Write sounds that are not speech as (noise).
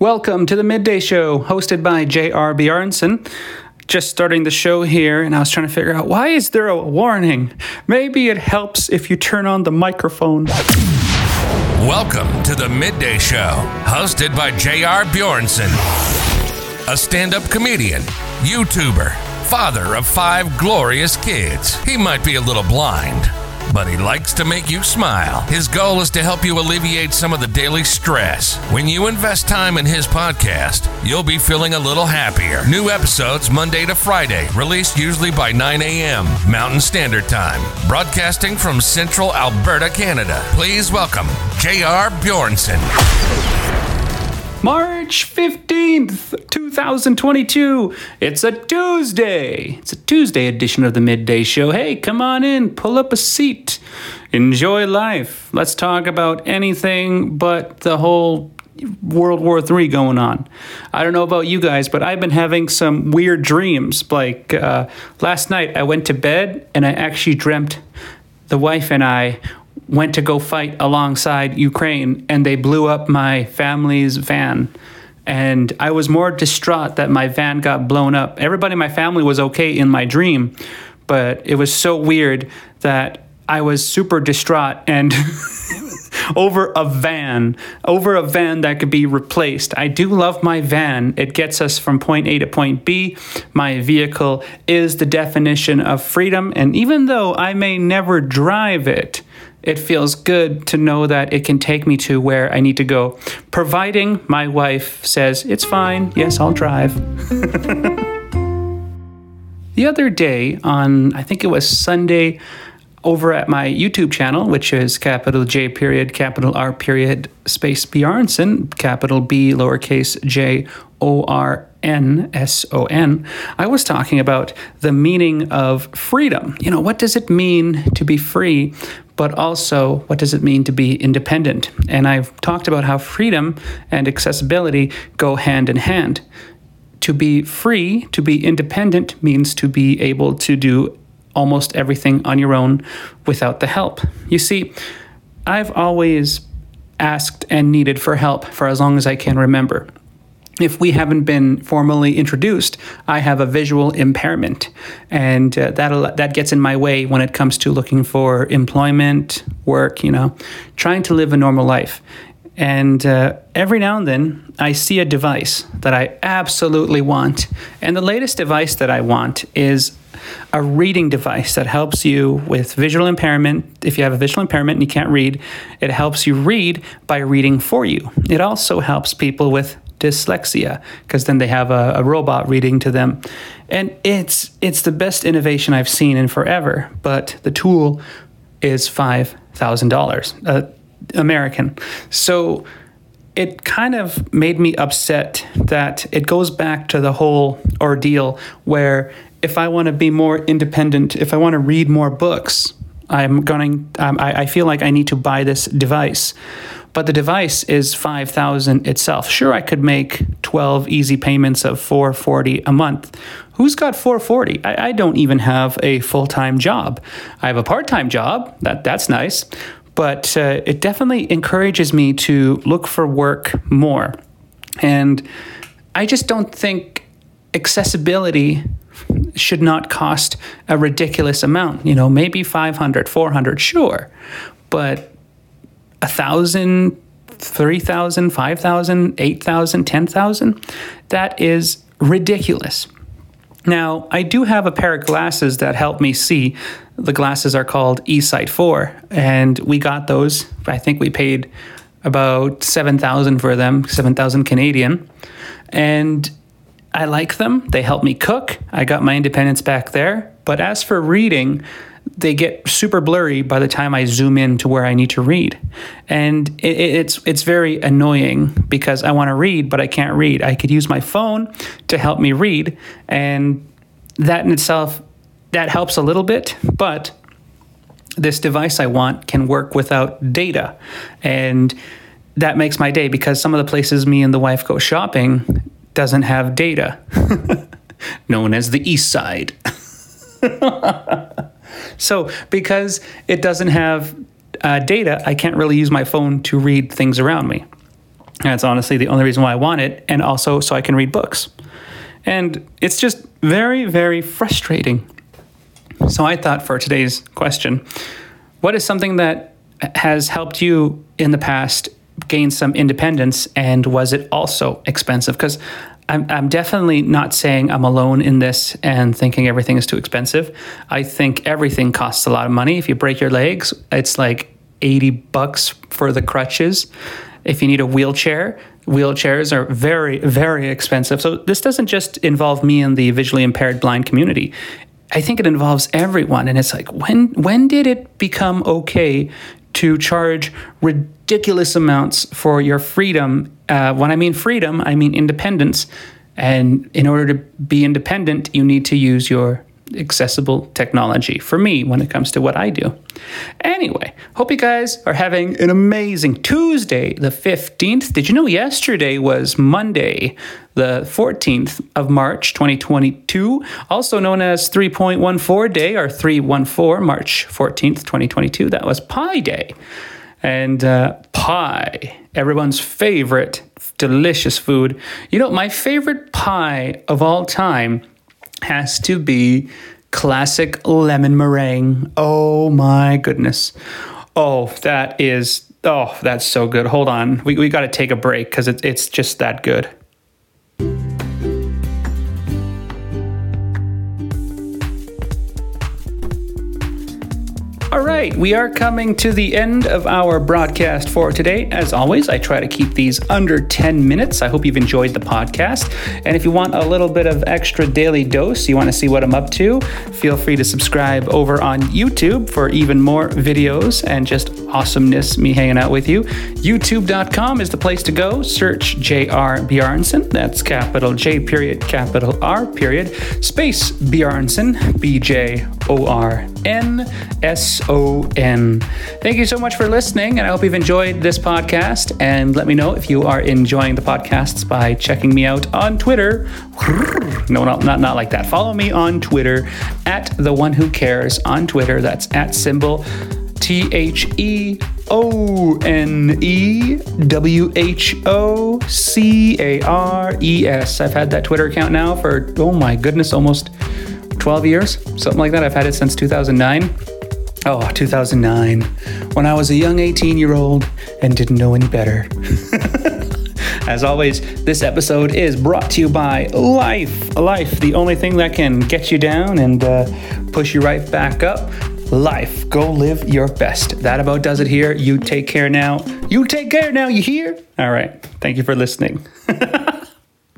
Welcome to the Midday Show, hosted by J.R. Bjornson. Just starting the show here, and I was trying to figure out why is there a warning? Maybe it helps if you turn on the microphone. Welcome to the Midday Show, hosted by J.R. Bjornson, a stand up comedian, YouTuber, father of five glorious kids. He might be a little blind but he likes to make you smile. His goal is to help you alleviate some of the daily stress. When you invest time in his podcast, you'll be feeling a little happier. New episodes Monday to Friday, released usually by 9 a.m. Mountain Standard Time, broadcasting from central Alberta, Canada. Please welcome J.R. Bjornson. March 15th, 2022. It's a Tuesday. It's a Tuesday edition of the Midday Show. Hey, come on in, pull up a seat, enjoy life. Let's talk about anything but the whole World War III going on. I don't know about you guys, but I've been having some weird dreams. Like uh, last night, I went to bed and I actually dreamt the wife and I went to go fight alongside Ukraine and they blew up my family's van. And I was more distraught that my van got blown up. Everybody in my family was okay in my dream, but it was so weird that I was super distraught and (laughs) over a van, over a van that could be replaced. I do love my van. It gets us from point A to point B. My vehicle is the definition of freedom. And even though I may never drive it, it feels good to know that it can take me to where I need to go, providing my wife says, It's fine, yes, I'll drive. (laughs) the other day, on I think it was Sunday, over at my YouTube channel, which is capital J period, capital R period, space Bjornson, capital B, lowercase j O R N S O N, I was talking about the meaning of freedom. You know, what does it mean to be free? But also, what does it mean to be independent? And I've talked about how freedom and accessibility go hand in hand. To be free, to be independent, means to be able to do almost everything on your own without the help. You see, I've always asked and needed for help for as long as I can remember. If we haven't been formally introduced, I have a visual impairment, and uh, that that gets in my way when it comes to looking for employment, work. You know, trying to live a normal life. And uh, every now and then, I see a device that I absolutely want. And the latest device that I want is a reading device that helps you with visual impairment. If you have a visual impairment and you can't read, it helps you read by reading for you. It also helps people with dyslexia because then they have a, a, robot reading to them and it's it's the best innovation i've seen in forever but the tool is $5000 uh, american so it kind of made me upset that it goes back to the whole ordeal where if I want to be more independent, if I want to read more books, I'm going. Um, I, I feel like I need to buy this device, but the device is five thousand itself. Sure, I could make twelve easy payments of four forty a month. Who's got four forty? I, I don't even have a full time job. I have a part time job. That that's nice, but uh, it definitely encourages me to look for work more, and I just don't think accessibility should not cost a ridiculous amount. You know, maybe 500, 400, sure. But a thousand, 3,000, 5,000, 8,000, 10,000, that is ridiculous. Now, I do have a pair of glasses that help me see. The glasses are called eSight 4, and we got those. I think we paid about 7,000 for them, 7,000 Canadian. And I like them. They help me cook. I got my independence back there. But as for reading, they get super blurry by the time I zoom in to where I need to read, and it, it's it's very annoying because I want to read but I can't read. I could use my phone to help me read, and that in itself that helps a little bit, but this device I want can work without data, and that makes my day because some of the places me and the wife go shopping doesn't have data, (laughs) known as the East Side. (laughs) so, because it doesn't have uh, data, I can't really use my phone to read things around me. That's honestly the only reason why I want it, and also so I can read books. And it's just very, very frustrating. So I thought for today's question, what is something that has helped you in the past gain some independence, and was it also expensive? Because I'm, I'm definitely not saying I'm alone in this and thinking everything is too expensive. I think everything costs a lot of money. If you break your legs, it's like 80 bucks for the crutches. If you need a wheelchair, wheelchairs are very, very expensive. So this doesn't just involve me and the visually impaired blind community. I think it involves everyone. And it's like, when when did it become okay to charge ridiculous amounts for your freedom? Uh, when I mean freedom, I mean independence. And in order to be independent, you need to use your accessible technology for me when it comes to what I do. Anyway, hope you guys are having an amazing Tuesday, the 15th. Did you know yesterday was Monday, the 14th of March 2022, also known as 3.14 Day or 314 March 14th, 2022? That was Pi Day. And uh, pie, everyone's favorite delicious food. You know, my favorite pie of all time has to be classic lemon meringue. Oh my goodness. Oh, that is, oh, that's so good. Hold on. We, we got to take a break because it, it's just that good. All right, we are coming to the end of our broadcast for today. As always, I try to keep these under 10 minutes. I hope you've enjoyed the podcast. And if you want a little bit of extra daily dose, you want to see what I'm up to, feel free to subscribe over on YouTube for even more videos and just awesomeness, me hanging out with you. YouTube.com is the place to go. Search J.R. Bjornson. That's capital J period, capital R period, space Bjornson, B J O R N O N. Thank you so much for listening, and I hope you've enjoyed this podcast. And let me know if you are enjoying the podcasts by checking me out on Twitter. (laughs) No, not, not, not like that. Follow me on Twitter at the one who cares on Twitter. That's at symbol T H E O N E W H O C A R E S. I've had that Twitter account now for, oh my goodness, almost 12 years, something like that. I've had it since 2009. Oh, 2009, when I was a young 18 year old and didn't know any better. (laughs) As always, this episode is brought to you by Life. Life, the only thing that can get you down and uh, push you right back up. Life, go live your best. That about does it here. You take care now. You take care now, you hear? All right. Thank you for listening. (laughs)